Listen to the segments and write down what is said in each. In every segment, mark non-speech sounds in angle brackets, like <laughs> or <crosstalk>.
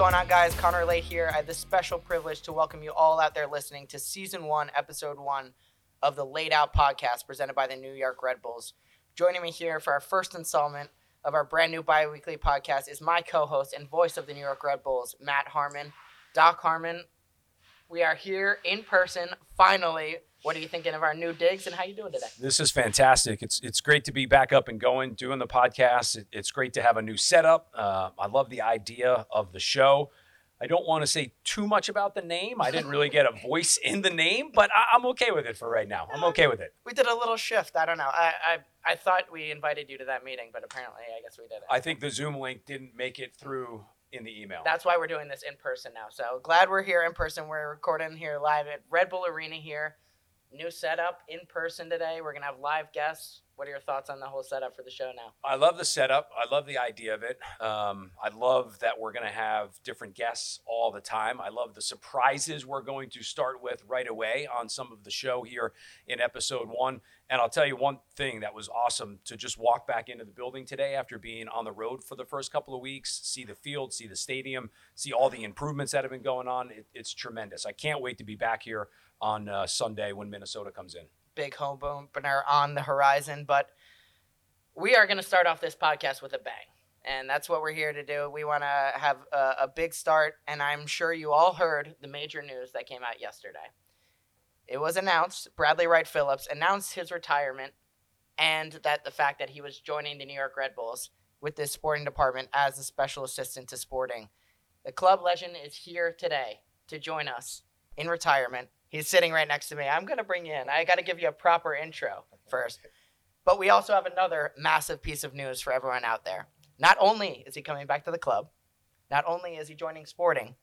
What's going on, guys? Connor Lade here. I have the special privilege to welcome you all out there listening to season one, episode one of the Lade Out podcast presented by the New York Red Bulls. Joining me here for our first installment of our brand new bi weekly podcast is my co host and voice of the New York Red Bulls, Matt Harmon. Doc Harmon, we are here in person finally. What are you thinking of our new digs and how you doing today? This is fantastic. It's it's great to be back up and going, doing the podcast. It, it's great to have a new setup. Uh, I love the idea of the show. I don't want to say too much about the name. I didn't really get a <laughs> voice in the name, but I, am okay with it for right now. I'm okay with it. We did a little shift. I don't know. I, I I thought we invited you to that meeting, but apparently, I guess we didn't. I think the Zoom link didn't make it through in the email. That's why we're doing this in person now. So glad we're here in person. We're recording here live at Red Bull Arena here new setup in person today. We're gonna have live guests. What are your thoughts on the whole setup for the show now? I love the setup. I love the idea of it. Um, I love that we're going to have different guests all the time. I love the surprises we're going to start with right away on some of the show here in episode one. And I'll tell you one thing that was awesome to just walk back into the building today after being on the road for the first couple of weeks, see the field, see the stadium, see all the improvements that have been going on. It, it's tremendous. I can't wait to be back here on uh, Sunday when Minnesota comes in. Big home opener on the horizon, but we are going to start off this podcast with a bang. And that's what we're here to do. We want to have a, a big start, and I'm sure you all heard the major news that came out yesterday. It was announced Bradley Wright Phillips announced his retirement and that the fact that he was joining the New York Red Bulls with this sporting department as a special assistant to sporting. The club legend is here today to join us in retirement He's sitting right next to me. I'm going to bring you in. I got to give you a proper intro first. But we also have another massive piece of news for everyone out there. Not only is he coming back to the club, not only is he joining Sporting,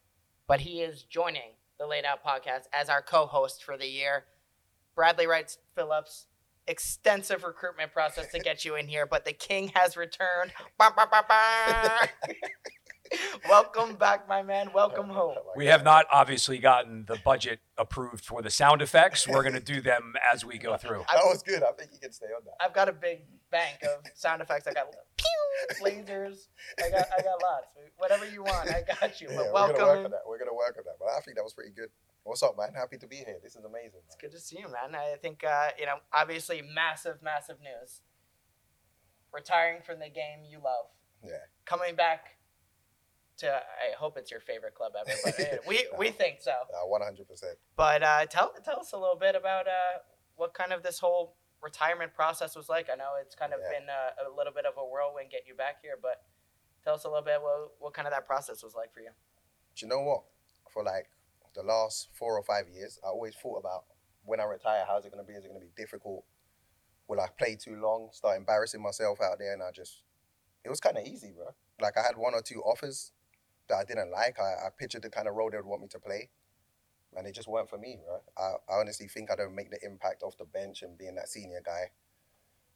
but he is joining the Lade Out podcast as our co host for the year. Bradley Wright Phillips, extensive recruitment process to get you in here, but the king has returned. <laughs> <laughs> Welcome back, my man. Welcome home. <laughs> We have not obviously gotten the budget approved for the sound effects. We're going to do them as we go through. That was good. I think you can stay on that. I've got a big bank of sound effects. I got pew, lasers. I got I got lots. Whatever you want, I got you. Yeah, but welcome. We're gonna work on that. We're gonna work on that. But I think that was pretty good. What's up, man? Happy to be here. This is amazing. Man. It's good to see you, man. I think uh, you know, obviously, massive, massive news. Retiring from the game you love. Yeah. Coming back to I hope it's your favorite club ever, but <laughs> we no, we think so. One hundred percent. But uh, tell tell us a little bit about uh, what kind of this whole retirement process was like. I know it's kind of yeah. been a, a, little bit of a whirlwind getting you back here, but tell us a little bit what what kind of that process was like for you. Do you know what? For like the last four or five years, I always thought about when I retire, how's it going to be? Is it going to be difficult? Will I play too long? Start embarrassing myself out there, and I just it was kind of easy, bro. Like I had one or two offers that I didn't like. I, I pictured the kind of role they would want me to play, and it just weren't for me. Right? I, I honestly think I don't make the impact off the bench and being that senior guy.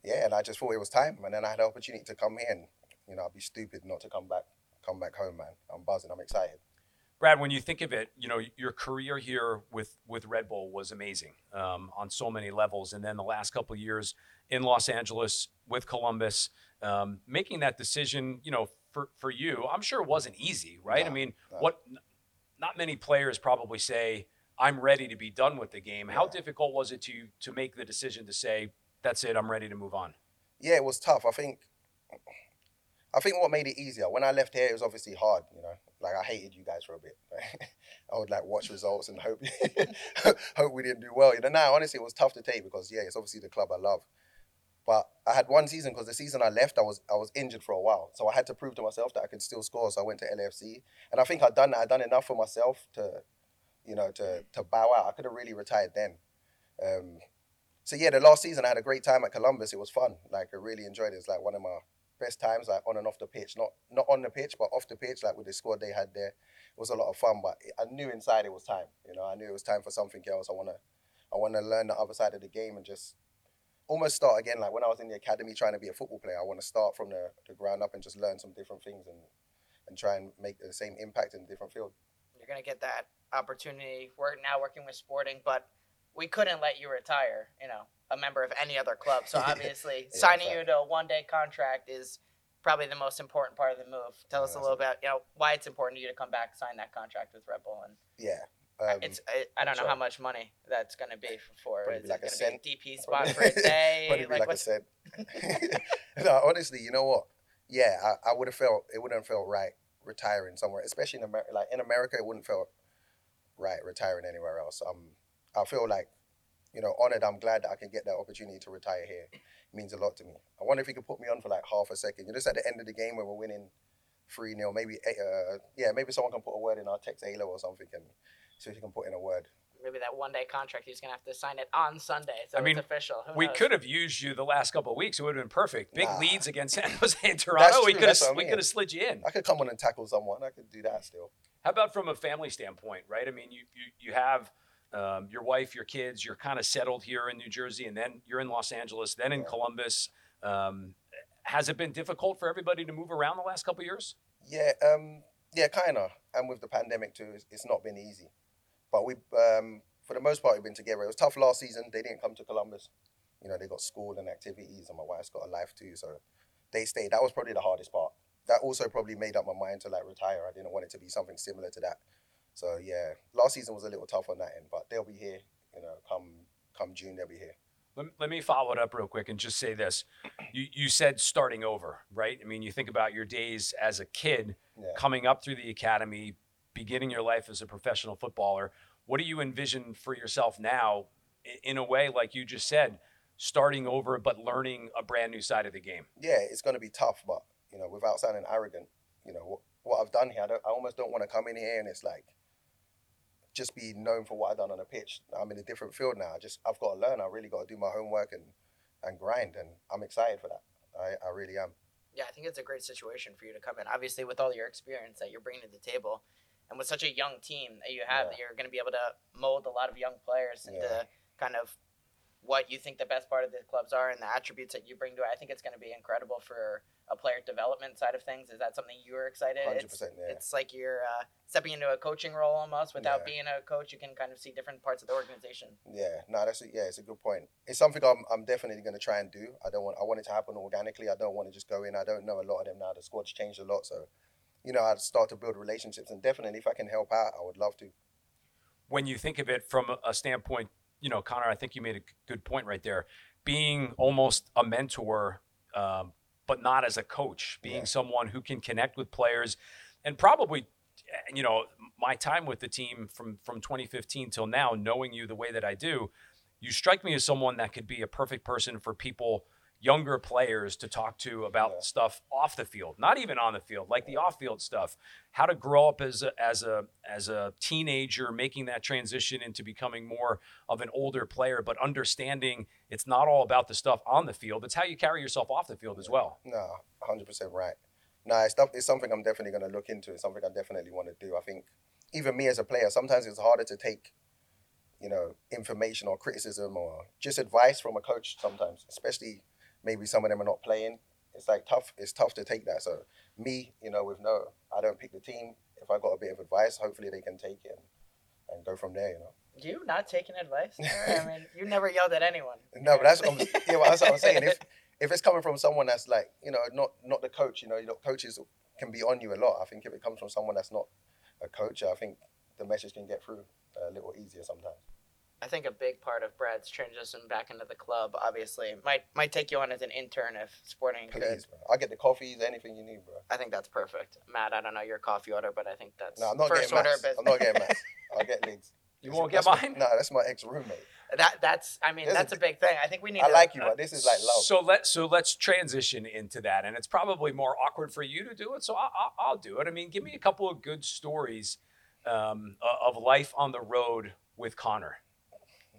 Yeah, and I just thought it was time, and then I had the opportunity to come here, and you know, I'd be stupid not to come back, come back home, man. I'm buzzing. I'm excited. Brad, when you think of it, you know your career here with with Red Bull was amazing um, on so many levels, and then the last couple years in Los Angeles with Columbus, um, making that decision, you know, for for you, I'm sure it wasn't easy, right? No, I mean, no. what not many players probably say, "I'm ready to be done with the game." Yeah. How difficult was it to to make the decision to say, "That's it, I'm ready to move on"? Yeah, it was tough. I think. I think what made it easier when I left here, it was obviously hard. You know, like I hated you guys for a bit. <laughs> I would like watch results and hope <laughs> hope we didn't do well. You know, now honestly, it was tough to take because yeah, it's obviously the club I love. But I had one season because the season I left, I was I was injured for a while, so I had to prove to myself that I could still score. So I went to LAFC, and I think I'd done I'd done enough for myself to, you know, to to bow out. I could have really retired then. Um, so yeah, the last season I had a great time at Columbus. It was fun. Like I really enjoyed it. It's like one of my best times, like on and off the pitch. Not not on the pitch, but off the pitch, like with the squad they had there. It was a lot of fun. But I knew inside it was time. You know, I knew it was time for something else. I wanna I wanna learn the other side of the game and just almost start again. Like when I was in the academy trying to be a football player, I want to start from the, the ground up and just learn some different things and and try and make the same impact in a different field. You're gonna get that opportunity. We're now working with Sporting, but we couldn't let you retire. You know, a member of any other club. So <laughs> obviously, yeah, signing exactly. you to a one day contract is probably the most important part of the move. Tell us a Yeah, little bit, you know, why it's important to you to come back, sign that contract with Red Bull, and Yeah. Um, it's I, I don't know sure. how much money that's going to be for. Is like a going to be a DP <laughs> spot Probably- for a day? Probably like like, I what's said. <laughs> no, honestly, you know what? Yeah, I, I would have felt it wouldn't have felt right retiring somewhere, especially in America. Like in America, it wouldn't felt right retiring anywhere else. Um, I feel like, you know, honored. I'm glad that I can get that opportunity to retire here. It means a lot to me. I wonder if you could put me on for like half a second. You know, just at the end of the game when we're winning three 0 maybe eh, uh, yeah, maybe someone can put a word in our text Halo or something and see if you can put in a word. maybe that one day contract he's going to have to sign it on Sunday, so I mean, it's official. Who We knows? could have used you the last couple of weeks. It would have been perfect. Big Nah. leads against <laughs> San Jose and Toronto. we could have that's what I we could have slid you in. I could come on and tackle someone. I could do that still. How about from a family standpoint, right? I mean, you you, you have um, your wife, your kids. You're kind of settled here in New Jersey, and then you're in Los Angeles, then in Yeah. Columbus. Um, has it been difficult for everybody to move around the last couple of years? Yeah, um, yeah, kind of. And with the pandemic too, it's, it's not been easy. But we, um, for the most part, we've been together. It was tough last season. They didn't come to Columbus. You know, they got school and activities, and my wife's got a life too. So they stayed. That was probably the hardest part. That also probably made up my mind to like retire. I didn't want it to be something similar to that. So yeah, last season was a little tough on that end, but they'll be here. You know, come come June, they'll be here. Let, let me follow it up real quick and just say this. You, you said starting over, right? I mean, you think about your days as a kid Yeah. coming up through the academy, beginning your life as a professional footballer. What do you envision for yourself now, in a way, like you just said, starting over, but learning a brand new side of the game? yeah, it's going to be tough, but you know, without sounding arrogant, you know, what, what I've done here, I, don't, I almost don't want to come in here and it's like just be known for what I've done on a pitch. I'm in a different field now. I just I've got to learn. I really got to do my homework and and grind, and I'm excited for that. I, I really am. Yeah, I think it's a great situation for you to come in. Obviously, with all your experience that you're bringing to the table, and with such a young team that you have, Yeah. you're going to be able to mold a lot of young players into Yeah. kind of what you think the best part of the clubs are and the attributes that you bring to it. I think it's going to be incredible for a player development side of things. Is that something you were excited? Hundred It's, percent. Yeah. it's like you're uh, stepping into a coaching role almost without Yeah. being a coach. You can kind of see different parts of the organization. Yeah, no, that's a, yeah, it's a good point. It's something I'm, I'm definitely going to try and do. I don't want I want it to happen organically. I don't want to just go in. I don't know a lot of them now. The squad's changed a lot, so you know I'd start to build relationships. And definitely, if I can help out, I would love to. when you think of it from a- standpoint, you know, Connor, I think you made a good point right there. Being almost a mentor, um, but not as a coach, being Yeah. someone who can connect with players, and probably, you know, my time with the team from from 2015 till now, knowing you the way that I do, you strike me as someone that could be a perfect person for people younger players to talk to about Yeah. stuff off the field not even on the field like the off field stuff how to grow up as a, as a as a teenager making that transition into becoming more of an older player but understanding it's not all about the stuff on the field it's how you carry yourself off the field as well No, hundred percent right. No, it's, it's something I'm definitely going to look into. It's something I definitely want to do. I think even me as a player, sometimes it's harder to take, you know, information or criticism or just advice from a coach. Sometimes, especially maybe some of them are not playing. It's like tough. It's tough to take that. So me, you know, with no, I don't pick the team. If I got a bit of advice, hopefully they can take it and, and go from there. You know. You not taking advice? <laughs> I mean, you never yelled at anyone. No, but that's what I'm, yeah, well, that's what I'm saying. If if it's coming from someone that's like you know not not the coach, you know, you know, coaches can be on you a lot. I think if it comes from someone that's not a coach, I think the message can get through a little easier sometimes. I think a big part of Brad's transition back into the club, obviously, might might take you on as an intern if Sporting could. Please, bro. I'll get the coffees, anything you need, bro. I think that's perfect. Matt, I don't know your coffee order, but I think that's No, I'm not first getting order mass. of business. I'm not getting mass. <laughs> I'll get leads. you won't get mine No, that's my ex roommate. that that's I mean There's that's a- a, big thing. I think we need. To I to, like you, but this is like love. So let so let's transition into that, and it's probably more awkward for you to do it. So I, I, I'll do it. I mean, give me a couple of good stories um, of life on the road with Connor.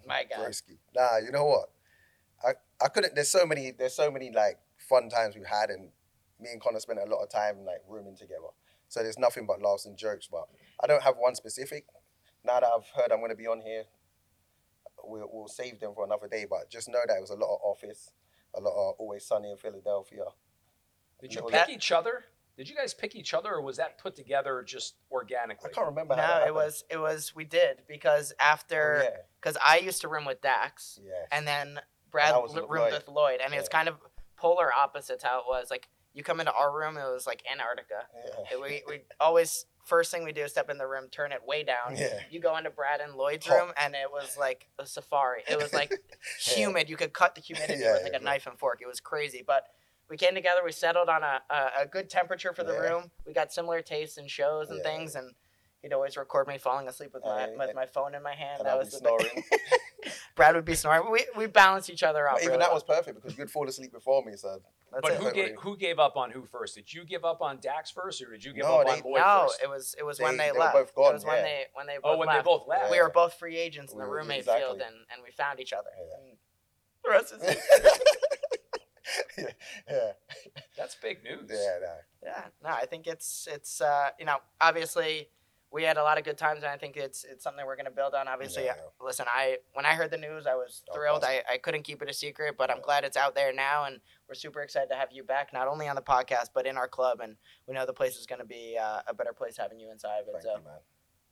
My God, Broski. Nah, you know what? I, I couldn't. There's so many. There's so many like fun times we've had, and me and Connor spent a lot of time like rooming together. So there's nothing but laughs and jokes. But I don't have one specific. Now that I've heard I'm going to be on here, we'll, we'll save them for another day. But just know that it was a lot of office, a lot of always sunny in Philadelphia. Did you pick each other? Did you guys pick each other, or was that put together just organically? I can't remember how. that no, it was it was we did because Oh, after yeah, because I used to room with Dax, yeah. and then Brad I was li- with roomed Lloyd. with Lloyd, and it's kind of polar opposites how it was. Like You come into our room, it was like Antarctica. Yeah. We we always first thing we do is step in the room, turn it way down. Yeah. You go into Brad and Lloyd's room, and it was like a safari. It was like <laughs> Yeah. humid. You could cut the humidity Yeah, with like yeah, a knife and fork. It was crazy, but. We came together. We settled on a, a, a good temperature for the Yeah. room. We got similar tastes in shows and Yeah. things, and he'd always record me falling asleep with my Uh, with my phone in my hand. And that I'll was be snoring. <laughs> Brad would be snoring. We we balance each other out. But even really that well. was perfect because you'd fall asleep before me. So That's But it. who gave wait. who gave up on who first? Did you give up on Dax first, or did you give No, up they- on Lloyd no, first? it was it was They- when they, they were left. both gone, it was when they when they both oh, when left. they both left. We were both free agents in the We were- roommate exactly. field, and, and we found each other. Yeah. The rest is <laughs> history. Yeah, <laughs> yeah, That's big news. yeah, nah. yeah, no, I think it's it's uh, you know obviously we had a lot of good times, and I think it's it's something we're gonna build on. Obviously, Yeah. listen, I when I heard the news, I was Oh, thrilled. awesome. I, I couldn't keep it a secret, but I'm Yeah. glad it's out there now, and we're super excited to have you back, not only on the podcast but in our club, and we know the place is gonna be uh, a better place having you inside of it. Thank so. you, man.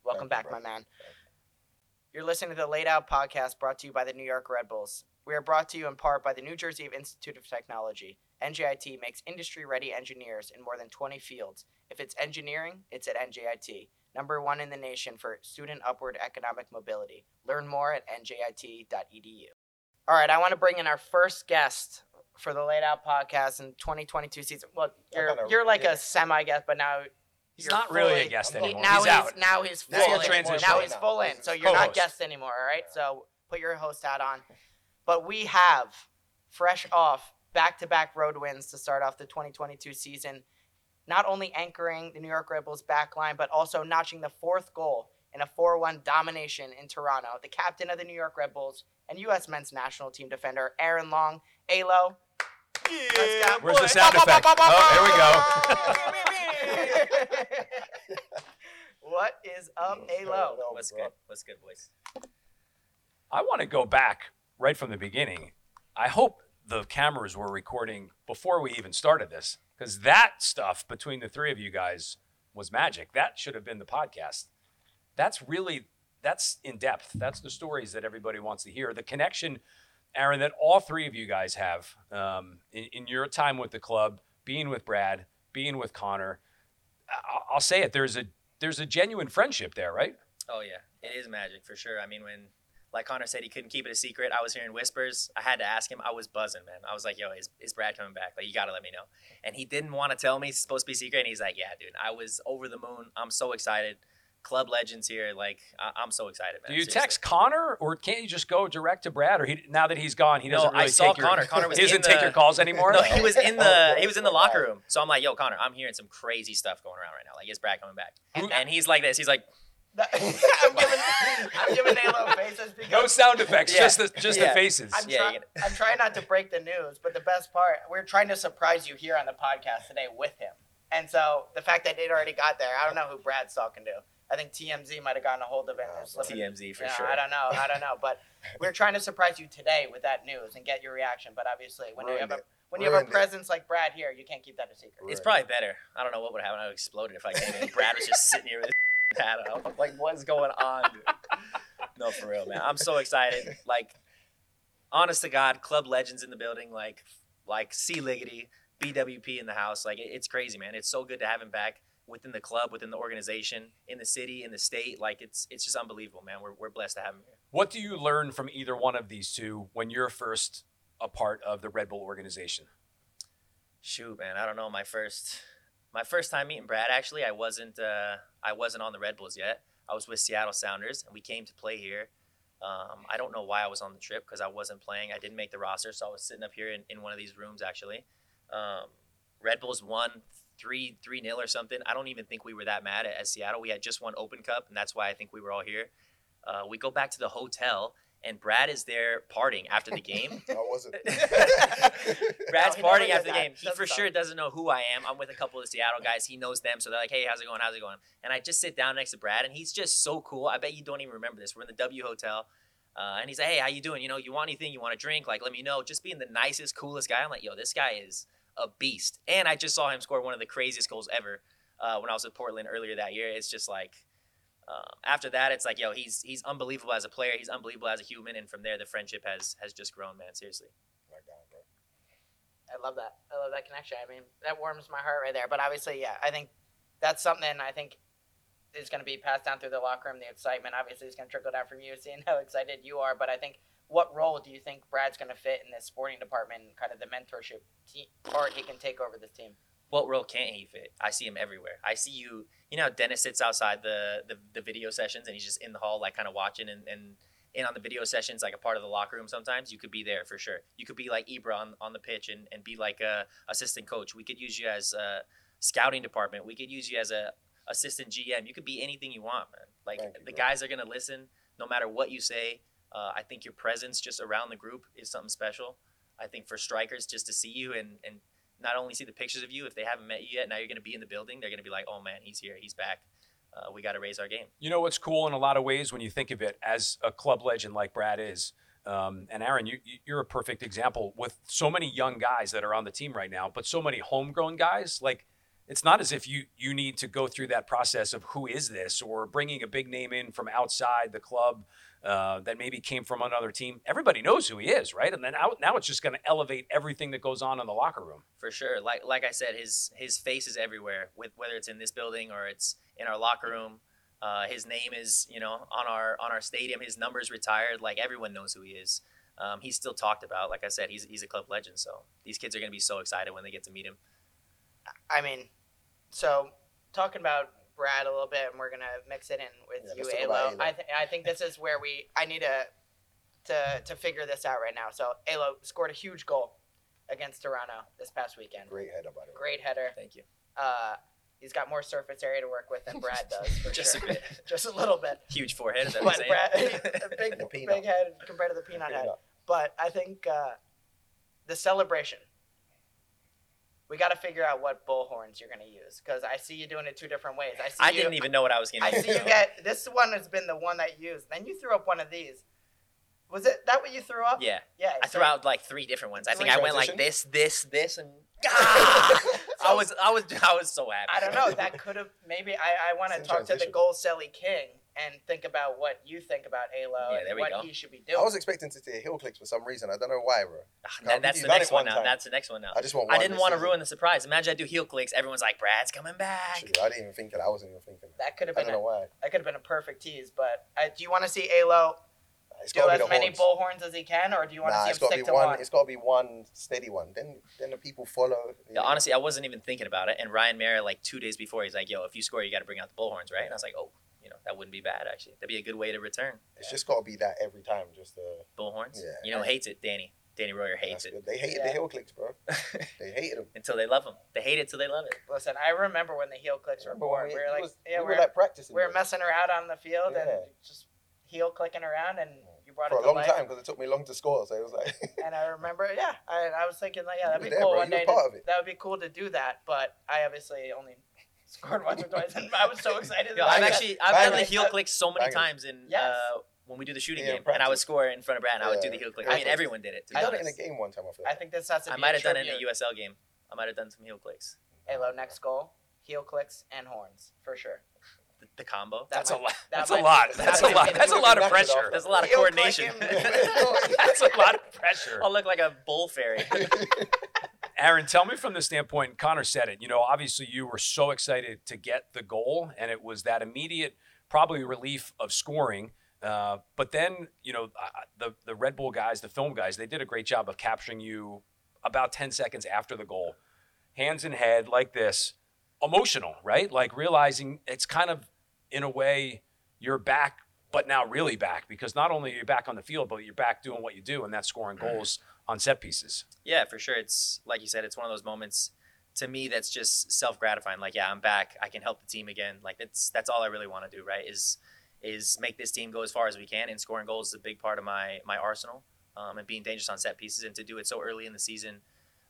Welcome Thank back, you, my man. You're listening to the Lade Out podcast brought to you by the New York Red Bulls. We are brought to you in part by the New Jersey Institute of Technology. NJIT makes industry ready engineers in more than 20 fields. If it's engineering, it's at NJIT, number one in the nation for student upward economic mobility. Learn more at njit.edu. All right, I want to bring in our first guest for the Lade Out podcast in 2022 season. Well, you're, kinda- you're like yeah. a semi guest, but now He's you're not really a guest I'm he- anymore. now he's, he's, out. now he's Now full he's in. Now he's full in. So you're not co-host. guest anymore, all right? So put your host hat on. But we have fresh off back-to-back road wins to start off the 2022 season. Not only anchoring the New York Red Bulls back line, but also notching the fourth goal in a 4-1 domination in Toronto. The captain of the New York Red Bulls and U.S. men's national team defender Aaron Long. Alo. Let's go. Where's the sound effect? Oh, there we go. <laughs> what is up, Alo? What's good? What's good, boys? I want to go back right from the beginning. I hope the cameras were recording before we even started this because that stuff between the three of you guys was magic. That should have been the podcast. That's really that's in depth. That's the stories that everybody wants to hear. The connection, Aaron, that all three of you guys have um, in, in your time with the club, being with Brad, being with Connor. I- I'll say it. There's a there's a genuine friendship there, right? Oh yeah, it is magic for sure. I mean, when like Connor said, he couldn't keep it a secret. I was hearing whispers. I had to ask him. I was buzzing, man. I was like, "Yo, is, is Brad coming back? Like, you gotta let me know." And he didn't want to tell me. It's supposed to be secret. And he's like, "Yeah, dude, I was over the moon. I'm so excited. Club legends here. Like, I, I'm so excited, man." Do you Seriously. text Connor, or can't you just go direct to Brad? Or he now that he's gone, he doesn't I really saw take your, Connor. Connor <laughs> was he doesn't take your calls anymore. <laughs> No, he was in the <laughs> Oh, he was in the locker room. So I'm like, "Yo, Connor, I'm hearing some crazy stuff going around right now. Like, is Brad coming back?" And And he's like this. He's like, <laughs> I'm giving I'm giving Alo faces because no sound effects, Yeah. just the just Yeah. the faces. I'm, Yeah, try- you I'm trying not to break the news, but the best part, we're trying to surprise you here on the podcast today with him. And so the fact that it already got there, I don't know who Brad's talking to. I think TMZ might have gotten a hold of it. and slipped it- TMZ for Yeah, sure. I don't know. I don't know. But we're trying to surprise you today with that news and get your reaction. But obviously, when you have Ruined a it. when you have a Ruined it. presence like Brad here, you can't keep that a secret. It's Right. probably better. I don't know what would happen. I would exploded if I came in. Brad was just sitting here with his hat out. I'm like, what's going on? No, for real, man. I'm so excited. Like, honest to God, club legends in the building. Like, like C Liggity, BWP in the house. Like, it- it's crazy, man. It's so good to have him back within the club, within the organization, in the city, in the state. Like, it's it's just unbelievable, man. We're we're blessed to have him here. What do you learn from either one of these two when you're first a part of the Red Bull organization? Shoot, man, I don't know. My first, my first time meeting Brad. Actually, I wasn't. Uh, I wasn't on the Red Bulls yet. I was with Seattle Sounders, and we came to play here. Um, I don't know why I was on the trip because I wasn't playing. I didn't make the roster, so I was sitting up here in, in one of these rooms actually. Um, Red Bulls won three three nil or something. I don't even think we were that mad at, at Seattle. We had just one Open Cup, and that's why I think we were all here. Uh, we go back to the hotel, and Brad is there partying after the game. <laughs> I wasn't. <laughs> Brad's No, partying after the that. game. He Doesn't for sound- sure doesn't know who I am. I'm with a couple of Seattle guys. He knows them, so they're like, "Hey, how's it going? How's it going?" And I just sit down next to Brad, and he's just so cool. I bet you don't even remember this. We're in the W Hotel, uh, and he's like, "Hey, how you doing? You know, you want anything? You want a drink? Like, let me know." Just being the nicest, coolest guy. I'm like, "Yo, this guy is a beast." And I just saw him score one of the craziest goals ever uh, when I was with Portland earlier that year. It's just like. Um, after that, it's like, yo, he's he's unbelievable as a player. He's unbelievable as a human, and from there, the friendship has has just grown, man. Seriously. I love that. I love that connection. I mean, that warms my heart right there. But obviously, yeah, I think that's something I think is going to be passed down through the locker room. The excitement, obviously, is going to trickle down from you, seeing how excited you are. But I think, what role do you think Brad's going to fit in this sporting department, and kind of the mentorship te- part he can take over this team? What role can't he fit? I see him everywhere. I see you. You know, Dennis sits outside the, the the video sessions, and he's just in the hall, like kind of watching and. and in on the video sessions, like a part of the locker room sometimes, you could be there for sure. You could be like Ibra on, on the pitch and, and be like a assistant coach. We could use you as a scouting department. We could use you as a assistant GM. You could be anything you want, man. Like you, the bro. guys are gonna listen no matter what you say. Uh, I think your presence just around the group is something special. I think for strikers, just to see you and and not only see the pictures of you, if they haven't met you yet, now you're gonna be in the building. They're gonna be like, oh man, he's here, he's back. Uh, we got to raise our game. You know what's cool in a lot of ways when you think of it as a club legend like Brad is. Um, and Aaron, you- you're a perfect example with so many young guys that are on the team right now, but so many homegrown guys. Like, it's not as if you you need to go through that process of who is this or bringing a big name in from outside the club uh, that maybe came from another team. Everybody knows who he is, right? And then now, now it's just going to elevate everything that goes on in the locker room. for sure. Like like I said, his his face is everywhere. With whether it's in this building or it's in our locker room, uh, his name is you know on our on our stadium. His number's retired. Like everyone knows who he is. Um, he's still talked about. Like I said, he's he's a club legend. So these kids are gonna be so excited when they get to meet him. I mean, so talking about Brad a little bit, and we're gonna mix it in with Yeah, you, Alo. I, th- I think this is where we I need to to to figure this out right now. So Alo scored a huge goal against Toronto this past weekend. Great header, by the way. Great header. Thank you. Uh, he's got more surface area to work with than Brad <laughs> does. For Just sure. a bit. <laughs> just a little bit. Huge forehead. Is that what But Brad, <laughs> big, big head compared to the peanut head. But I think uh, the celebration. We got to figure out what bullhorns you're going to use because I see you doing it two different ways. I see I you, didn't even know what I was gonna I see you get this one has been the one that you used. Then you threw up one of these. Was it that what you threw up? Yeah, Yeah. I so- threw out like three different ones. I think I went like this, this, this, and <laughs> ah! I was, I was, I was so happy. I don't know. That could have maybe. I, I want to It's in talk to the transition. goal Selly King and think about what you think about Alo Yeah, and what go. he should be doing. I was expecting to see heel clicks for some reason. I don't know why, bro. Ah, that- that's the next one one now. time. That's the next one now. I just want. I didn't want to ruin the surprise. Imagine I do heel clicks. Everyone's like, Brad's coming back. True, I didn't even think of that. I wasn't even thinking. That. that could have been. I been don't know a, why. that could have been a perfect tease. But uh, do you want to see Alo It's do got to as be the many horns. bullhorns as he can, or do you want Nah, to it's see him got to be stick to one. one? It's got to be one steady one. Then, then the people follow. Yeah, honestly, I wasn't even thinking about it. And Ryan Meara, like two days before, he's like, "Yo, if you score, you got to bring out the bullhorns, right?" And I was like, "Oh, you know, that wouldn't be bad actually. That'd be a good way to return It's just got to be that every time. Just uh, bullhorns." Yeah. You know, hates it, Danny. Danny Royer hates it. They hated Yeah. the heel clicks, bro. <laughs> They hated them. until they love them. They hate it till they love it. Listen, I remember when the heel clicks were born. when We it were like, was- yeah, we we were were, like practicing. we were this messing around on the field and just heel clicking around, and you brought for it for a to long life. time because it took me long to score. So it was like, <laughs> And I remember, yeah, I, I was thinking like, yeah, that'd be there, cool bro. one You were day. part to- of it. That would be cool to do that, but I obviously only scored once or twice, and <laughs> I was so excited. Yo, I've actually I've done the heel click so many Bangers. times in Yes. uh, when we do the shooting Yeah, game, and I would score in front of Brad, and I would do the heel click. Yeah. I mean, everyone did it. To be I done it in a game one time. I feel. I think this has to I might have done it in tribute. the USL game. I might have done some heel clicks. Alo next goal, heel clicks and horns for sure. The, the combo. That That's a lot. that That's a lot. That's a lot. be- That's a lot of Knock it off. pressure. There's a lot of coordination. <laughs> That's a lot of pressure. <laughs> I'll look like a bull fairy. Aaron, tell me from the standpoint, Connor said it, you know, obviously you were so excited to get the goal, and it was that immediate, probably relief of scoring. Uh, but then, you know, the, the Red Bull guys, the film guys, they did a great job of capturing you about 10 seconds after the goal. Hands in head, like this, emotional, right? Like realizing it's kind of, in a way, you're back, but now really back because not only are you back on the field, but you're back doing what you do, and that's scoring goals on set pieces. Yeah, for sure. It's like you said, it's one of those moments to me that's just self gratifying. Like, yeah, I'm back. I can help the team again. Like that's that's all I really want to do, right? Is is make this team go as far as we can. And scoring goals is a big part of my my arsenal. Um, and being dangerous on set pieces, and to do it so early in the season,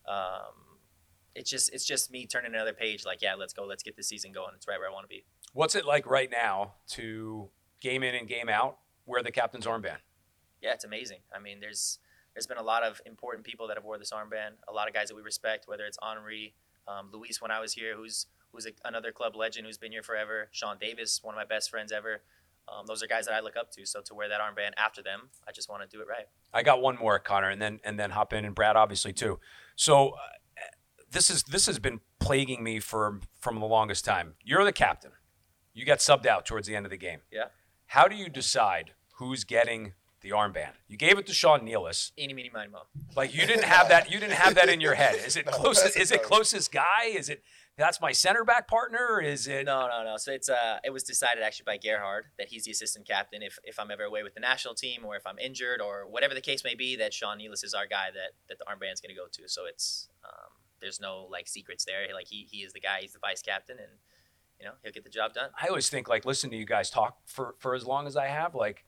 um, it's just it's just me turning another page. Like, yeah, let's go, let's get this season going. It's right where I want to be. What's it like right now to game in and game out wear the captain's armband? yeah, it's amazing. I mean, there's there's been a lot of important people that have wore this armband. A lot of guys that we respect, whether it's Henry, um, Luis when I was here, who's who's a, another club legend who's been here forever. Sean Davis, one of my best friends ever. Um, those are guys that I look up to. So to wear that armband after them, I just want to do it right. I got one more, Connor, and then and then hop in and Brad, obviously too. So uh, this is this has been plaguing me for from the longest time. You're the captain. You got subbed out towards the end of the game. Yeah. How do you decide who's getting the armband? You gave it to Sean Nealis. Eeny, meeny, miny, mo. Like you didn't have that. You didn't have that in your head. Is it <laughs> No, closest? Is it closest guy? Is it that's my center back partner? Is it? No, no, no. So it's uh, it was decided actually by Gerhard that he's the assistant captain. If if I'm ever away with the national team, or if I'm injured, or whatever the case may be, that Sean Nealis is our guy that that the armband's going to go to. So it's um, there's no like secrets there. Like he he is the guy. He's the vice captain, and you know he'll get the job done. I always think like listen to you guys talk for for as long as I have like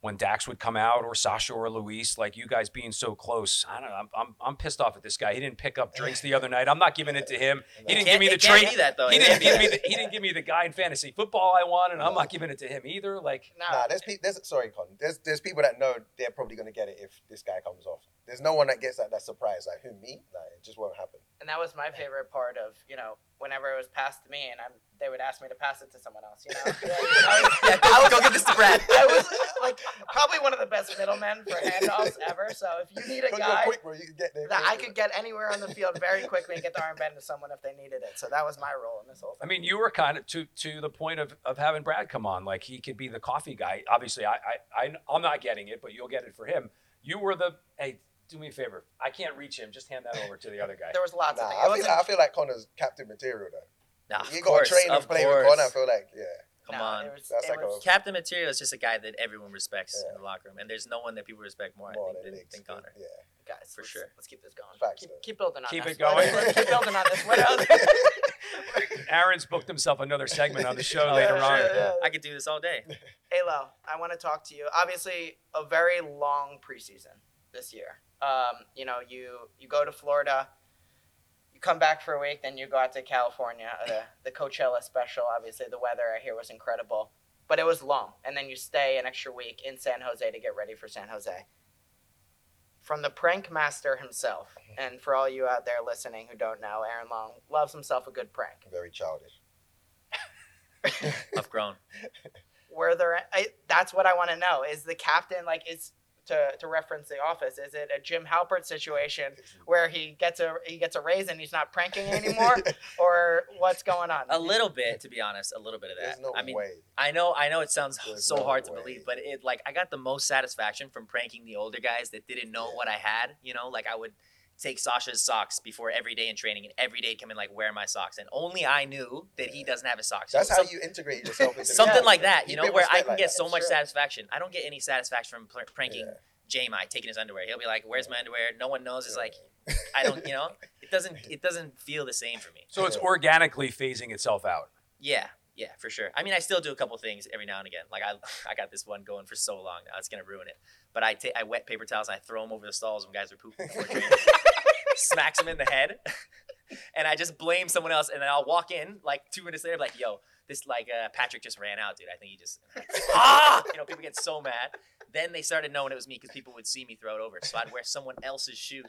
when Dax would come out or Sacha or Luis like you guys being so close. I don't know. I'm I'm, I'm pissed off at this guy. He didn't pick up drinks the other night. I'm not giving it to him. He didn't give me the trade. that though. He It didn't <laughs> give me the he didn't give me the guy in fantasy football I want, and I'm not giving it to him either. Like No, Nah, there's people. There's sorry, Con. There's there's people that know they're probably gonna get it if this guy comes off. There's no one that gets that that surprise. Like who me? Like it just won't happen. and that was my favorite part of you know whenever it was passed to me, and I'm they would ask me to pass it to someone else. You know, <laughs> I was, Yeah, go, go give this to Brad. I was like probably one of the best middlemen for handoffs ever. So if you need a Because guy quick, bro. You can get there. that I could get anywhere on the field very quickly and get the armband to someone if they needed it. So that was my role in this whole I mean, you were kind of to to the point of, of having Brad come on. Like he could be the coffee guy. Obviously, I, I I I'm not getting it, but you'll get it for him. You were the hey. Do me a favor. I can't reach him. Just hand that over to the other guy. <laughs> There was lots Nah, of things. I feel, like, I feel like Connor's captain material though. Nah, of you course, got to train of and play course. with Connor. I feel like yeah. Come no, on. Was, That's like was, Captain Material is just a guy that everyone respects Yeah. in the locker room, and there's no one that people respect more, More I think, than than, than Connor. Yeah. guys, for let's, sure. Let's keep this going. Facts, keep, keep building on Keep this. it going. Keep building on this. What else? <laughs> Aaron's booked himself another segment on the show Oh, later yeah, on. yeah, yeah. I could do this all day. Alo, I want to talk to you. Obviously, a very long preseason this year. Um, you know, you you go to Florida, you come back for a week, then you go out to California. Uh, the Coachella special, obviously, the weather I hear was incredible, but it was long, and then you stay an extra week in San Jose to get ready for San Jose. From the prank master himself, and for all you out there listening who don't know, Aaron Long loves himself a good prank. Very childish. I've grown. <laughs> were there I, that's what i want to know is the captain like is to, to reference the office is it a jim halpert situation where he gets a he gets a raise and he's not pranking anymore <laughs> or what's going on A little bit, to be honest, a little bit of There's that. no I mean, way. I know, I know, it sounds There's so no hard to believe, but it like I got the most satisfaction from pranking the older guys that didn't know Yeah. what I had. You know, like I would take Sacha's socks before every day in training, and every day come in like wear my socks, and only I knew that he doesn't have his socks. That's So- how you integrate yourself <laughs> into something game. like that, you know, where I can like get that. so much Sure. satisfaction. I don't get any satisfaction from pr- pranking Yeah. J taking his underwear. He'll be like, "Where's my underwear?" No one knows. It's Yeah. like I don't, you know, <laughs> it doesn't it doesn't feel the same for me. So it's organically phasing itself out. Yeah, yeah, for sure. I mean, I still do a couple things every now and again. Like I, I got this one going for so long now, it's gonna ruin it. But I take, I wet paper towels and I throw them over the stalls when guys are pooping before training. <laughs> Smacks him in the head, <laughs> and I just blame someone else. And then I'll walk in like two minutes later, like, "Yo, this like uh, Patrick just ran out, dude. I think he just <laughs> ah." You know, people get so mad. Then they started knowing it was me because people would see me throw it over. So I'd wear someone else's shoes,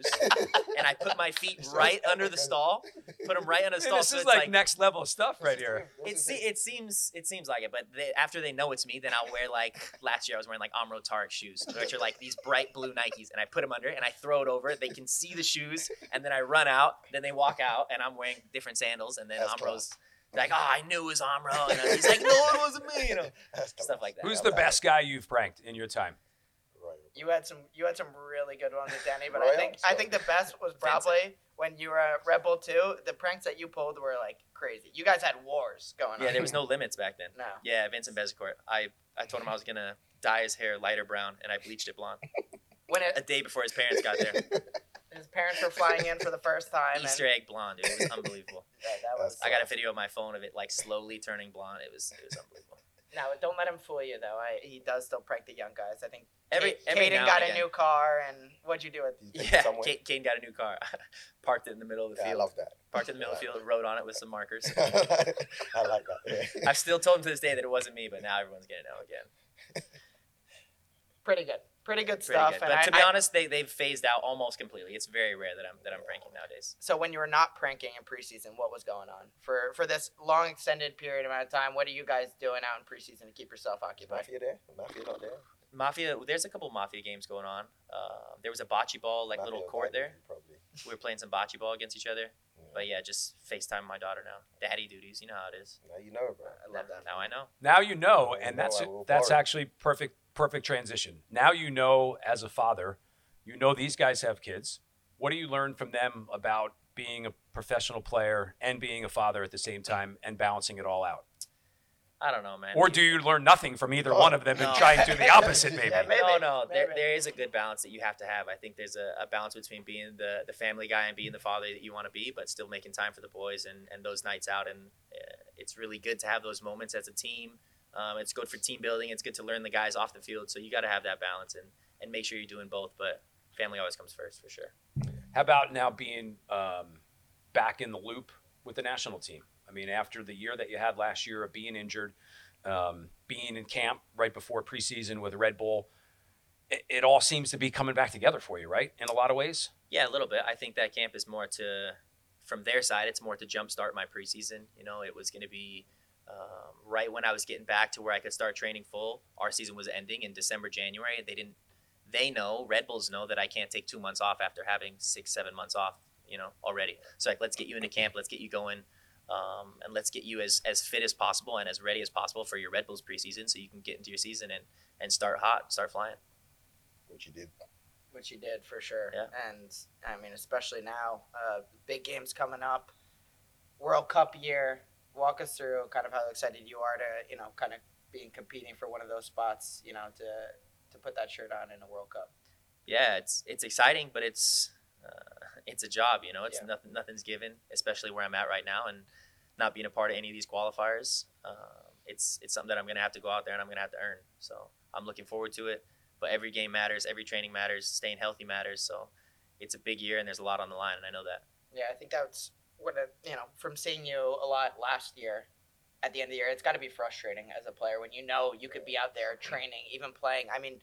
and I put my feet <laughs> right under the stall. Put them right under the Man, stall. this so is it's like, like next level stuff right here. it, se- it seems it seems like it, but they, after they know it's me, then I'll wear like last year I was wearing like Amro Tarek shoes, which are like these bright blue Nikes, and I put them under and I throw it over. They can see the shoes, and then I run out. Then they walk out, and I'm wearing different sandals, and then That's Amro's like, "Oh, I knew it was Amro," and he's like, "No, it wasn't me," you know, stuff like that. Who's the best guy you've pranked in your time? You had some you had some really good ones with Danny, but I Royer? think I think the best was probably when you were at Red Bull Two. The pranks that you pulled were like crazy. You guys had wars going on. Yeah, there was no limits back then. no. Yeah, Vincent Bezecourt. I I told him I was gonna dye his hair lighter brown, and I bleached it blonde When a day before his parents got there. <laughs> his parents were flying in for the first time, <laughs> Easter egg blonde, dude. It was unbelievable. <laughs> yeah, that was. I got a video on my phone of it like slowly turning blonde. It was it was unbelievable. No, don't let him fool you though. I, he does still prank the young guys. I think Every Kate- every Caden got and a new car, and what'd you do with? You it Yeah, somewhere? Kate, got a new car. <laughs> Parked it in the middle of the Yeah, I field. love that. Parked it in the middle of the field. Wrote on it with some markers. I like that. Yeah. I've still told him to this day that it wasn't me, but now everyone's gonna know again. Pretty good, pretty good Pretty stuff. good. and But I- to be I- honest, they they've phased out almost completely. It's very rare that I'm that I'm pranking nowadays. So when you were not pranking in preseason, what was going on for for this long extended period amount of time? What are you guys doing out in preseason to keep yourself Is occupied? Mafia there? Mafia not there? Mafia, there's a couple mafia games going on. Uh, there was a bocce ball like Mafia little court buy there. Probably. we were playing some bocce ball against each other. But yeah, just FaceTime my daughter now. Daddy duties, you know how it is. Now you know, bro. I love that. Now I know. Now you know, Now you and know that's that's actually perfect perfect transition. Now you know as a father, you know these guys have kids. What do you learn from them about being a professional player and being a father at the same time and balancing it all out? I don't know, man. Or do you learn nothing from either Oh, one of them and no. try and do the opposite <laughs> maybe? Yeah, maybe. no, no. There, there is a good balance that you have to have. I think there's a, a balance between being the, the family guy and being the father that you want to be, but still making time for the boys and, and those nights out. And uh, it's really good to have those moments as a team. Um, it's good for team building. It's good to learn the guys off the field. So you got to have that balance and, and make sure you're doing both. But family always comes first for sure. How about now being um, back in the loop with the national team? I mean, after the year that you had last year of being injured, um, being in camp right before preseason with Red Bull, it, it all seems to be coming back together for you, right? In a lot of ways. Yeah, a little bit. I think that camp is more to, from their side, it's more to jumpstart my preseason. You know, it was going to be um, right when I was getting back to where I could start training full. Our season was ending in December, January. They didn't, they know, Red Bulls know that I can't take two months off after having six, seven months off, you know, already. So, like, let's get you into camp, let's get you going. Um, and let's get you as, as fit as possible and as ready as possible for your Red Bulls preseason so you can get into your season and, and start hot, start flying. Which you did. which you did for sure. Yeah. And I mean, especially now, uh, big games coming up, World Cup year. Walk us through kind of how excited you are to, you know, kind of being competing for one of those spots, you know, to to put that shirt on in a World Cup. yeah, it's it's exciting, but it's uh, it's a job. You know, it's Yeah. nothing nothing's given, especially where I'm at right now, and not being a part of any of these qualifiers. Um, it's it's something that I'm gonna have to go out there and I'm gonna have to earn. So I'm looking forward to it. But every game matters, every training matters, staying healthy matters. So it's a big year and there's a lot on the line, and I know that. Yeah, I think that's what it, you know from seeing you a lot last year. At the end of the year, it's got to be frustrating as a player when you know you could be out there training, even playing. I mean,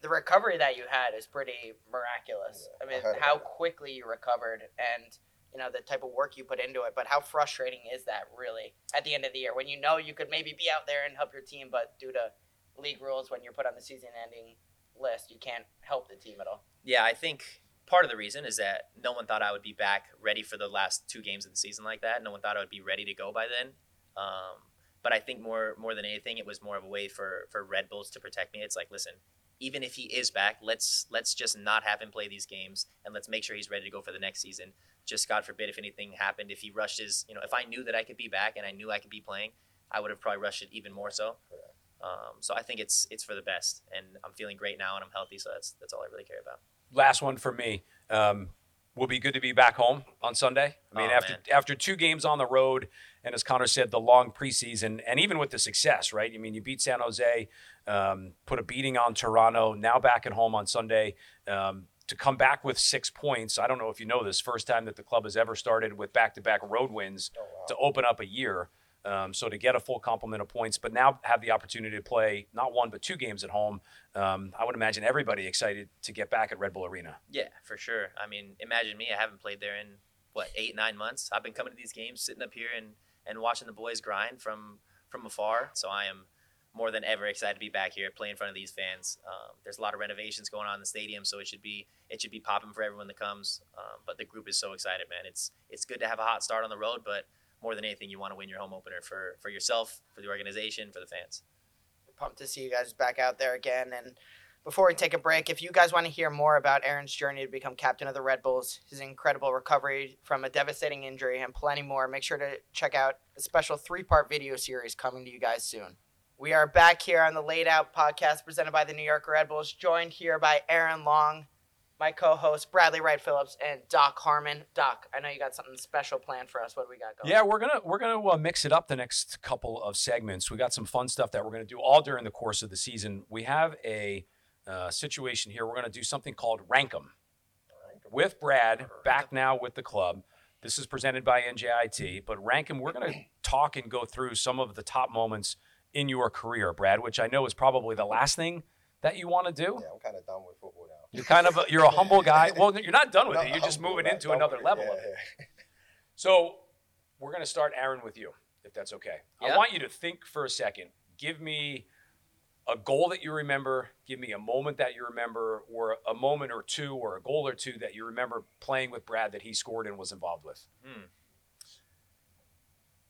the recovery that you had is pretty miraculous. I mean, I how quickly you recovered and you know the type of work you put into it. But how frustrating is that really at the end of the year when you know you could maybe be out there and help your team, but due to league rules, when you're put on the season-ending list, you can't help the team at all. Yeah, I think part of the reason is that no one thought I would be back ready for the last two games of the season like that. No one thought I would be ready to go by then. Um, but I think more more than anything, it was more of a way for for Red Bulls to protect me. It's like, listen, even if he is back, let's let's just not have him play these games and let's make sure he's ready to go for the next season. Just God forbid if anything happened, if he rushed his, you know, if I knew that I could be back and I knew I could be playing, I would have probably rushed it even more so. Um, so I think it's it's for the best, and I'm feeling great now and I'm healthy, so that's that's all I really care about. Last one for me. Um, will be good to be back home on Sunday. I mean, Oh, after man. after two games on the road, and as Connor said, the long preseason, and even with the success, right? I mean, you beat San Jose, um, put a beating on Toronto. Now back at home on Sunday. Um, to come back with six points, I don't know if you know this, first time that the club has ever started with back-to-back road wins Oh, wow. to open up a year. Um, so to get a full complement of points, but now have the opportunity to play not one but two games at home. Um, I would imagine everybody excited to get back at Red Bull Arena. Yeah, for sure. I mean, imagine me. I haven't played there in what eight, nine months. I've been coming to these games, sitting up here and, and watching the boys grind from from afar. So I am more than ever excited to be back here, play in front of these fans. Um, there's a lot of renovations going on in the stadium, so it should be it should be popping for everyone that comes. Um, but the group is so excited, man. It's it's good to have a hot start on the road, but more than anything, you want to win your home opener for for yourself, for the organization, for the fans. pumped to see you guys back out there again. And before we take a break, if you guys want to hear more about Aaron's journey to become captain of the Red Bulls, his incredible recovery from a devastating injury, and plenty more, make sure to check out a special three part video series coming to you guys soon. We are back here on the Lade Out podcast presented by the New York Red Bulls, joined here by Aaron Long, my co host, Bradley Wright Phillips, and Doc Harmon. Doc, I know you got something special planned for us. What do we got going? Yeah, we're gonna we're gonna uh, mix it up the next couple of segments. We got some fun stuff that we're gonna do all during the course of the season. We have a uh, situation here. We're gonna do something called rank 'em with Brad back now with the club. This is presented by NJIT, but rank 'em. We're gonna talk and go through some of the top moments in your career, Brad, which I know is probably the last thing that you want to do. Yeah, I'm kind of done with football now. You're kind of a, you're a humble guy. Well, you're not done with Not it. You're just moving into another it. level Yeah, of it. So we're going to start, Aaron, with you, if that's okay. I want you to think for a second. Give me a goal that you remember. Give me a moment that you remember, or a moment or two, or a goal or two that you remember playing with Brad that he scored and was involved with. Hmm.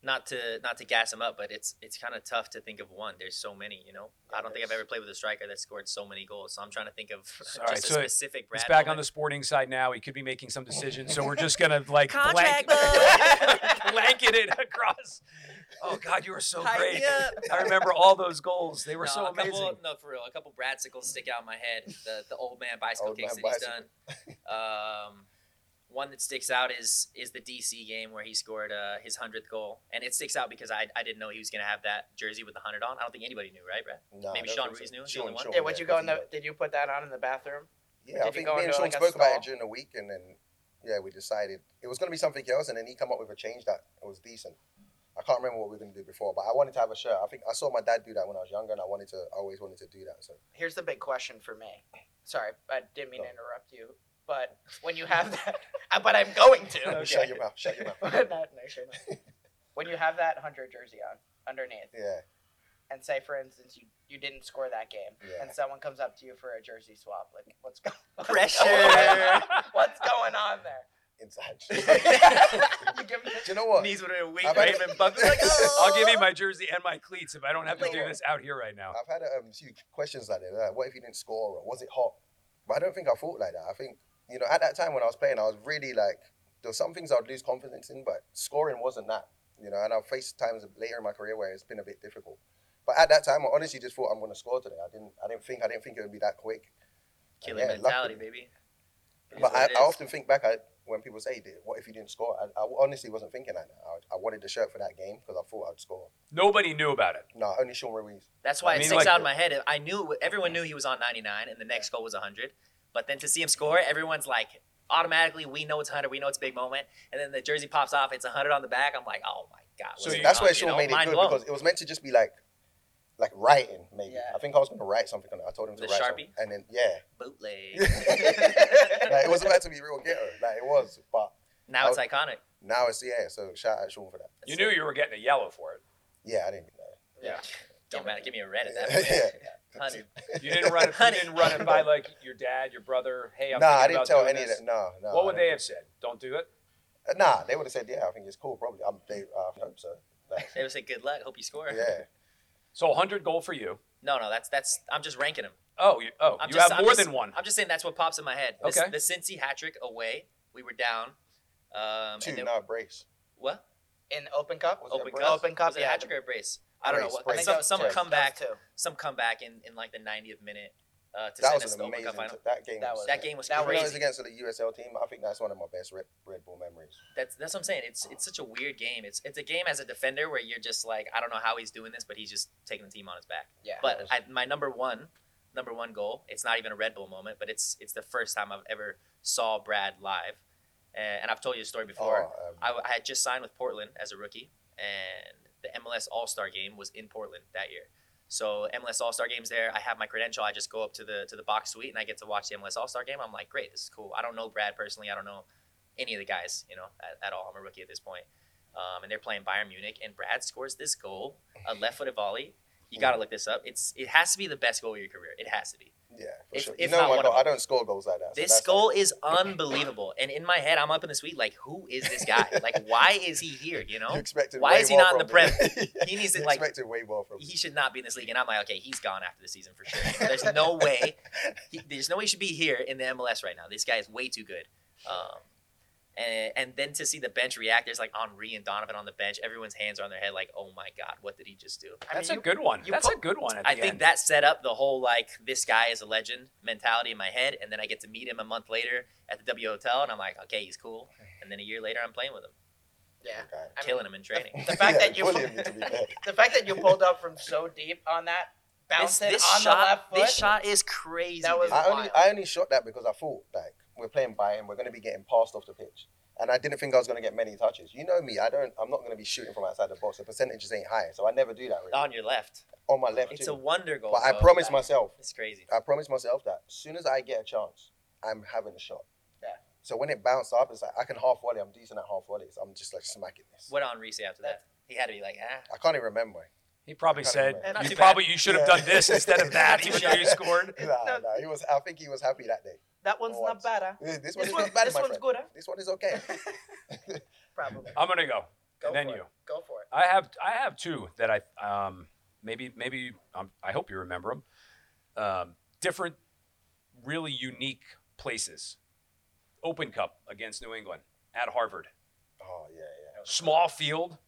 Not to not to gas him up, but it's it's kind of tough to think of one. There's so many, you know. I don't think I've ever played with a striker that scored so many goals. So I'm trying to think of All right, <laughs> just so a specific. Brad He's back on the sporting side now. He could be making some decisions, so we're just gonna like Contract, blanket, <laughs> blanket it across. Oh God, you were so Hype great! me. I remember all those goals. They were No, so a couple- amazing. no, for real. A couple Bradsicles stick out in my head. The the old man bicycle Old kicks man that he's done. Um, one that sticks out is is the DC game where he scored uh, his hundredth goal, and it sticks out because I, I didn't know he was gonna have that jersey with the hundred on. I don't think anybody knew, right, Brad? No, Maybe I don't Sean think Ruiz so. knew, the Sean- only one? Sean, Yeah, would you go in the? Did you put that on in the bathroom? Yeah, I think me and Sean like, spoke about it during the week, and then yeah, we decided it was going to be something else, and then he come up with a change that was decent. I can't remember what we were going to do before, but I wanted to have a shirt. I think I saw my dad do that when I was younger, and I wanted to. I always wanted to do that. So Here's the big question for me. Sorry, I didn't mean to interrupt you, but when you have that, <laughs> but I'm going to. No, shut your mouth. Shut your mouth. Not- no, shut your when you have that hundred jersey on underneath, Yeah, and say for instance you you didn't score that game, Yeah. and someone comes up to you for a jersey swap, like what's <laughs> going Pressure. what's going on there? inside. <laughs> you give me do you know what? Knees would have been weak, I've right? had- Even bumping like, oh. I'll give you my jersey and my cleats if I don't have to do Later. this out here right now. I've had um, few questions like that. Like, what if you didn't score, or was it hot? But I don't think I thought like that. I think you know, at that time when I was playing, I was really like there were some things I'd lose confidence in, but scoring wasn't that. You know, and I've faced times later in my career where it's been a bit difficult. But at that time, I honestly just thought I'm going to score today. I didn't. I didn't think. I didn't think it would be that quick. Killer Yeah, mentality, luckily- baby. It is But I, I often think back at when people say, "Dude, "What if you didn't score?" I, I honestly wasn't thinking like that. I, I wanted the shirt for that game because I thought I'd score. Nobody knew about it. No, only Sean Ruiz. That's why I it mean, sticks like- out in my head. I knew everyone knew he was on 99, and the next goal was 100. But then to see him score, everyone's like, automatically, we know it's 100, we know it's a big moment. And then the jersey pops off, it's 100 on the back. I'm like, oh my god. So That's why where on? Sean You know, made it good blown. because it was meant to just be like, like writing maybe. Yeah. I think I was going to write something on it. I told him to The write Sharpie? something, and then yeah, bootleg. <laughs> like, it was about to be real ghetto. Like it was, but now it's iconic. now it's yeah. So shout out Sean for that. You knew you were getting a yellow for it. Yeah, I didn't know. Yeah. Don't matter. Give me a red at that <laughs> Yeah. Point. Hundred. You didn't run it. You didn't run it by <laughs> like your dad, your brother. Hey, I'm nah, thinking I didn't about tell any this. of that. No, no. What would don't they have said? Don't do it. Uh, Nah, they would have said, yeah, I think it's cool. Probably. I'm, they, uh, I hope so. They would say, "Good luck. Hope you score." yeah. So 100 goal for you. No, no, that's that's. I'm just ranking them. Oh, you, oh, I'm you just, have I'm more just- than one. I'm just saying that's what pops in my head. The, Okay. The Cincy hat trick away. We were down. Um, Two, and then, now brace. what? in Open Cup. Was it a Open brace? cup. Open Cup, Was it yeah. a hat trick or a brace? I don't know. Brace, What, brace. think some that was some come back That was two. Some comeback in, in like the 90th minute uh, to That send was us an to the Open amazing. Cup final. That game. That was, was- That game was That Even though was against the USL team, I think that's one of my best Red, Red Bull memories. That's that's what I'm saying. It's it's such a weird game. It's it's a game as a defender where you're just like I don't know how he's doing this, but he's just taking the team on his back. Yeah. But I, my number one, number one goal. It's not even a Red Bull moment, but it's it's the first time I've ever saw Brad live, and, and I've told you the story before. Oh, um, I, I had just signed with Portland as a rookie, and the MLS All Star game was in Portland that year. So MLS All Star games there. I have my credential. I just go up to the to the box suite and I get to watch the MLS All Star game. I'm like, great, this is cool. I don't know Brad personally. I don't know any of the guys, you know, at, at all. I'm a rookie at this point. Um, and they're playing Bayern Munich, and Brad scores this goal, a left-footed volley. You got to look this up. It's it has to be the best goal of your career. It has to be. yeah, for if- sure. if you know not my one goal, of I don't score goals like that. This that's goal like- is unbelievable. And in my head, I'm up in the suite like, who is this guy? <laughs> Like, why is he here? You know, You expected Why is he not in the Prem? <laughs> He needs to, You like- expected way more from. he should not be in this league. And I'm like, okay, he's gone after the season for sure. <laughs> There's no way. He, there's no way he should be here in the MLS right now. This guy is way too good. Um, and, and then to see the bench react, there's like Henry and Donovan on the bench. Everyone's hands are on their head, like, oh my god, what did he just do? I That's mean, a you- good one. you That's put- a good one. At I the think end. that set up the whole like this guy is a legend mentality in my head, and then I get to meet him a month later at the W Hotel, and I'm like, okay, he's cool. And then a year later, I'm playing with him, Yeah. Oh okay. I mean, killing him in training. <laughs> The fact that you- bullying me, to be fair. <laughs> The fact that you pulled up from so deep on that, This, bounced it this on shot, the left foot. this shot is crazy. That was- I only. I only shot that because I thought like we're playing by Bayern, we're going to be getting passed off the pitch, and I didn't think I was going to get many touches. You know me, I don't. I'm not going to be shooting from outside the box. The percentages ain't high, so I never do that really. on your left. on my left It's too. a wonder goal. but I promised myself, It's crazy. I promised myself that as soon as I get a chance, I'm having a shot. Yeah. So when it bounced up, it's like I can half volley. I'm decent at half volleys. I'm just like smacking this. What on say after that? He had to be like, ah. I can't even remember. He probably said, "You too probably bad. you should have Yeah. done this instead of that, Not too even though you scored." Nah, No. nah, he was. I think he was happy that day. That one's For not bad, huh? This, this This, one is one, not bad, this my one's friend. good, huh? This one is okay. <laughs> Probably. I'm gonna go. Go and then for you. It. Go for it. I have I have two that I um maybe maybe um, I hope you remember them. Um, different, really unique places. Open Cup against New England at Harvard. Oh yeah, yeah. Small field.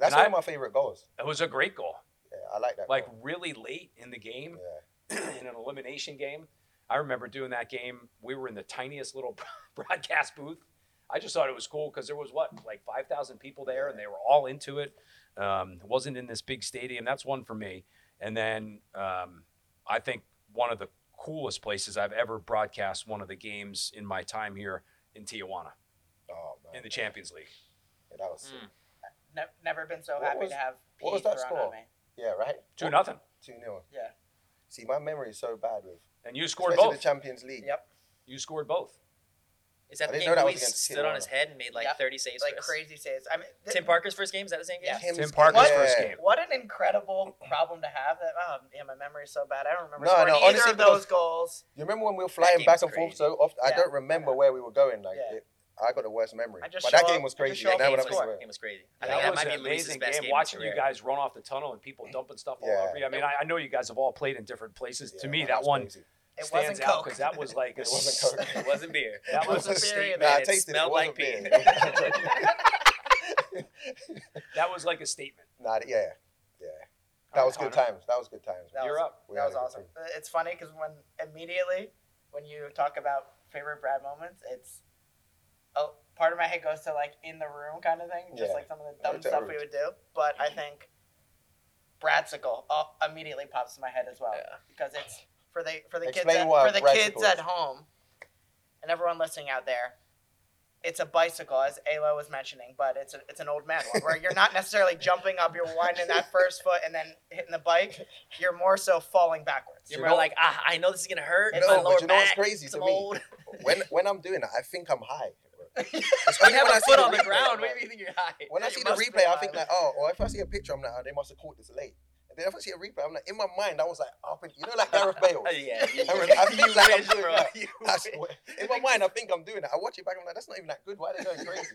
That's And one I- of my favorite goals. It was a great goal. Yeah, I like that. Like goal. really late in the game, yeah. <clears throat> in an elimination game. I remember doing that game. We were in the tiniest little <laughs> broadcast booth. I just thought it was cool because there was what like five thousand people there, and they were all into it. Um, it wasn't in this big stadium. That's one for me. And then um, I think one of the coolest places I've ever broadcast one of the games in my time here in Tijuana Oh man. in the Champions League. Yeah, that was sick. Mm. Ne- never been so What happy was- to have what was that thrown score? on me. Yeah, right. Two nothing. Two 0 Yeah. See, my memory is so bad with And you scored especially both. the Champions League. Yep. You scored both. Is that I the game know that where was he against stood on his head and made like Yep. 30 saves Like for us? crazy saves. I mean, th- Tim Parker's first game? Is that the same game? Yeah. Tim's Tim. Parker's Yeah. first game. What an incredible problem to have. That oh, yeah, my memory is so bad. I don't remember No, scoring no, either honestly, of those goals. You remember when we were flying back was and forth so often? Yeah. I don't remember where we were going. Like, Yeah. it, I got the worst memory. I just but that show game was crazy. show up Now and when I Game think score. about was, it. game crazy. Yeah, I think that that was might an be Luis's amazing best game. game. Watching you guys run off the tunnel and people dumping stuff all Yeah. over you. I mean, I, I know you guys have all played in different places. to me, that one crazy. It stands wasn't out because that was like <laughs> a It wasn't Coke. It wasn't beer. <laughs> That was wasn't a beer statement. Nah, I it tasted it. It smelled wasn't like beer. <laughs> That was like a statement. Not yeah, yeah. That was good times. That was good times. That You're was, up. We That was awesome. It's funny because when immediately when you talk about favorite Brad moments, it's oh, part of my head goes to like in the room kind of thing, just Yeah. like some of the dumb stuff we would do. But I <clears throat> think Bradsicle oh, immediately pops in my head as well Yeah. because it's for the for the kids at, for the Bradsicle kids at home and everyone listening out there. It's a bicycle, as Alo was mentioning, but it's a, it's an old man one where you're not necessarily jumping up, you're winding that first foot and then hitting the bike. You're more so falling backwards. You're You more know- like, ah, I know this is gonna hurt. No, my but lower you know what's crazy it's to me? old. When when I'm doing it, I think I'm high. Bro. You have when I a see foot on the replay, ground. I'm What do you think you're high? When I see the replay, I think like, oh, or if I see a picture, I'm like, oh, they must have caught this late. And then if I see a replay, I'm like, in my mind, I was like, oh, up and you know, like Gareth <laughs> Bale. yeah, you, I mean, I feel like I'm doing bro. that. I swear. In my mind, I think I'm doing it. I watch it back, I'm like, that's not even that good. Why are they going crazy? <laughs>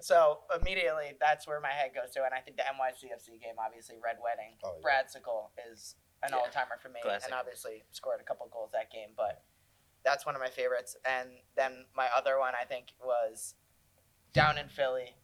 So immediately, that's where my head goes to, and I think the NYCFC game, obviously, Red Wedding, Oh, yeah. Bradsicle is an Yeah. all timer for me, Classic. and obviously scored a couple goals that game. But that's one of my favorites. And then my other one, I think, was down in Philly,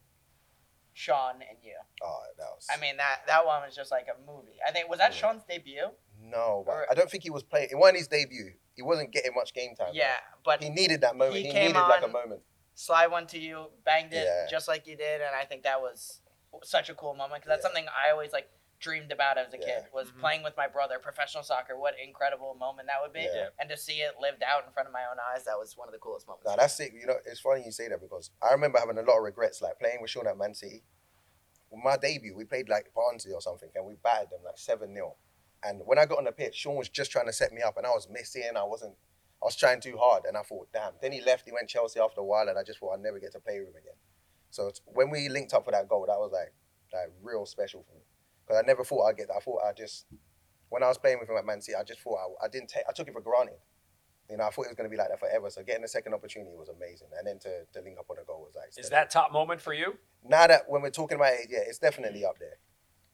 Shaun and you. Oh, that was. I mean that that one was just like a movie. I think was that Yeah. Shaun's debut. no, or- I don't think he was playing. It wasn't his debut. He wasn't getting much game time. Yeah, but He needed that moment. he He, needed like a on- moment. slide one to you, banged it Yeah. just like you did, and I think that was such a cool moment because that's Yeah. something I always like dreamed about as a Yeah. kid was Mhm. playing with my brother professional soccer. What incredible moment that would be, Yeah. and to see it lived out in front of my own eyes, that was one of the coolest moments. Now that's it. You know, it's funny you say that because I remember having a lot of regrets, like playing with Shaun at Man City. With my debut, we played like Barnsley or something, and we battered them like seven 0 And when I got on the pitch, Shaun was just trying to set me up, and I was missing. I wasn't. I was trying too hard, and I thought, damn. Then he left. He went Chelsea after a while, and I just thought I'd never get to play with him again. So it's, when we linked up for that goal, that was like like real special for me because I never thought I'd get that. I thought I just when I was playing with him at Man City, I just thought I, I didn't take. I took it for granted. You know, I thought it was going to be like that forever. So getting a second opportunity was amazing, and then to, to link up on a goal was like. Is that top moment for you? now that when we're talking about it? Yeah, it's definitely up there.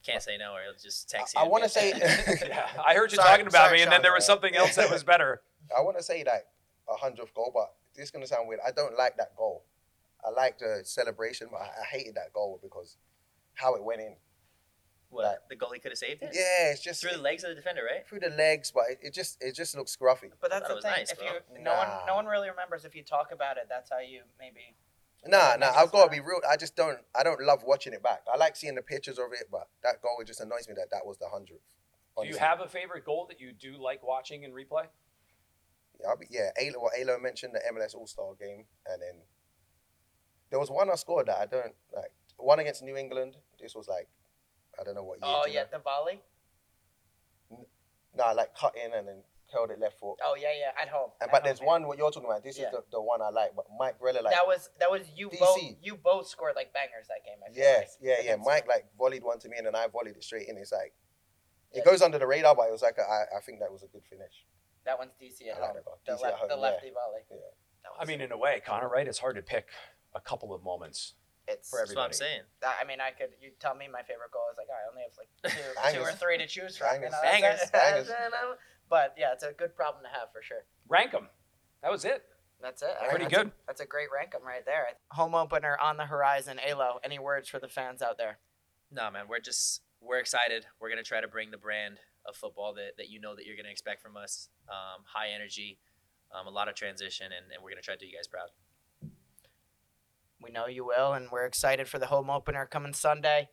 Can't say no, or he'll just text I- you. I and wanna say- <laughs> <laughs> Yeah, I heard you Sorry- talking about sorry, me, and then there was something else that was better. <laughs> I want to say like a hundredth goal, but this is going to sound weird. I don't like that goal. I like the celebration, but I, I hated that goal because how it went in. What the goalie could have saved it Yeah, it's just through the legs of the defender, right? through the legs, but it, it just it just looks scruffy. But that's the thing. nice, if bro. you no one no one really remembers if you talk about it. That's how you maybe. Nah, Yeah, nah, I've sense, got to be real. I just don't. I don't love watching it back. I like seeing the pictures of it, but that goal just annoys me that that was the hundredth. Do you have a favorite goal that you do like watching in replay? Yeah, I'll be, yeah. Alo, what Alo mentioned the MLS All Star game, and then there was one I scored that I don't like. One against New England. This was like, I don't know what year. Oh you yeah, know? the volley. Nah, like cut in and then curled it left foot. Oh yeah, yeah, at home. And At but home, there's yeah. one what you're talking about. This Yeah. is the, the one I like. But Mike really like that was that was you DC. both you both scored like bangers that game. I feel yeah like, yeah yeah. Mike like volleyed one to me and then I volleyed it straight in. It's like It goes under the radar, but it was like a, I, I think that was a good finish. That one's DC at I like home. that. The, DC left, at home, the yeah. lefty volley. Yeah. I mean, in a way, Connor, right? It's hard to pick a couple of moments. It's for That's what I'm everybody. saying. I mean, I could. You tell me my favorite goal is like, I only have like <laughs> two, two or Bangers. three to choose from. You Bangers. know, Bangers. Bangers. <laughs> But yeah, it's a good problem to have for sure. Rank them. That was it. That's it. I Pretty that's a- good. that's a great rank 'em right there. Home opener on the horizon. Alo, any words for the fans out there? No, man, we're just we're excited. We're gonna try to bring the brand of football that, that you know that you're gonna expect from us. Um, high energy, um, a lot of transition, and, and we're gonna try to do you guys proud. We know you will, and we're excited for the home opener coming Sunday.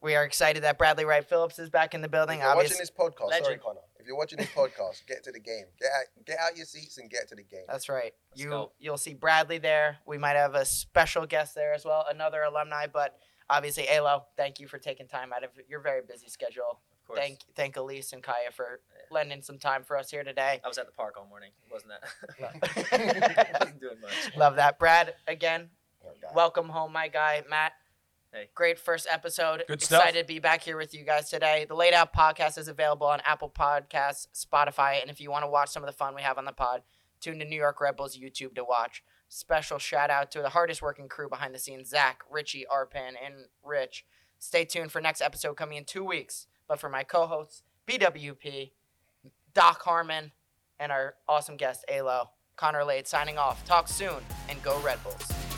We are excited that Bradley Wright Phillips is back in the building. If you're watching this podcast, sorry. Connor. If you're watching this <laughs> podcast, get to the game. Get out, get out your seats and get to the game. that's right. Let's you go. you'll see Bradley there. We might have a special guest there as well, another alumni. But obviously, Alo, thank you for taking time out of your very busy schedule. Of course. Thank thank Elise and Kaya for Yeah. lending some time for us here today. I was at the park all morning. Wasn't Love- <laughs> that? Wasn't doing much. Love that, Brad. Again, oh, Okay. welcome home, my guy, Matt. Hey. Great first episode. Good stuff. Excited to be back here with you guys today. The Lade Out podcast is available on Apple Podcasts, Spotify, and if you want to watch some of the fun we have on the pod, tune to New York Red Bulls YouTube to watch. Special shout out to the hardest working crew behind the scenes Zach, Richie, Arpan, and Rich. Stay tuned for next episode coming in two weeks. But for my co hosts, BWP, Doc Harmon, and our awesome guest, Alo, Connor Lade signing off. Talk soon and go Red Bulls.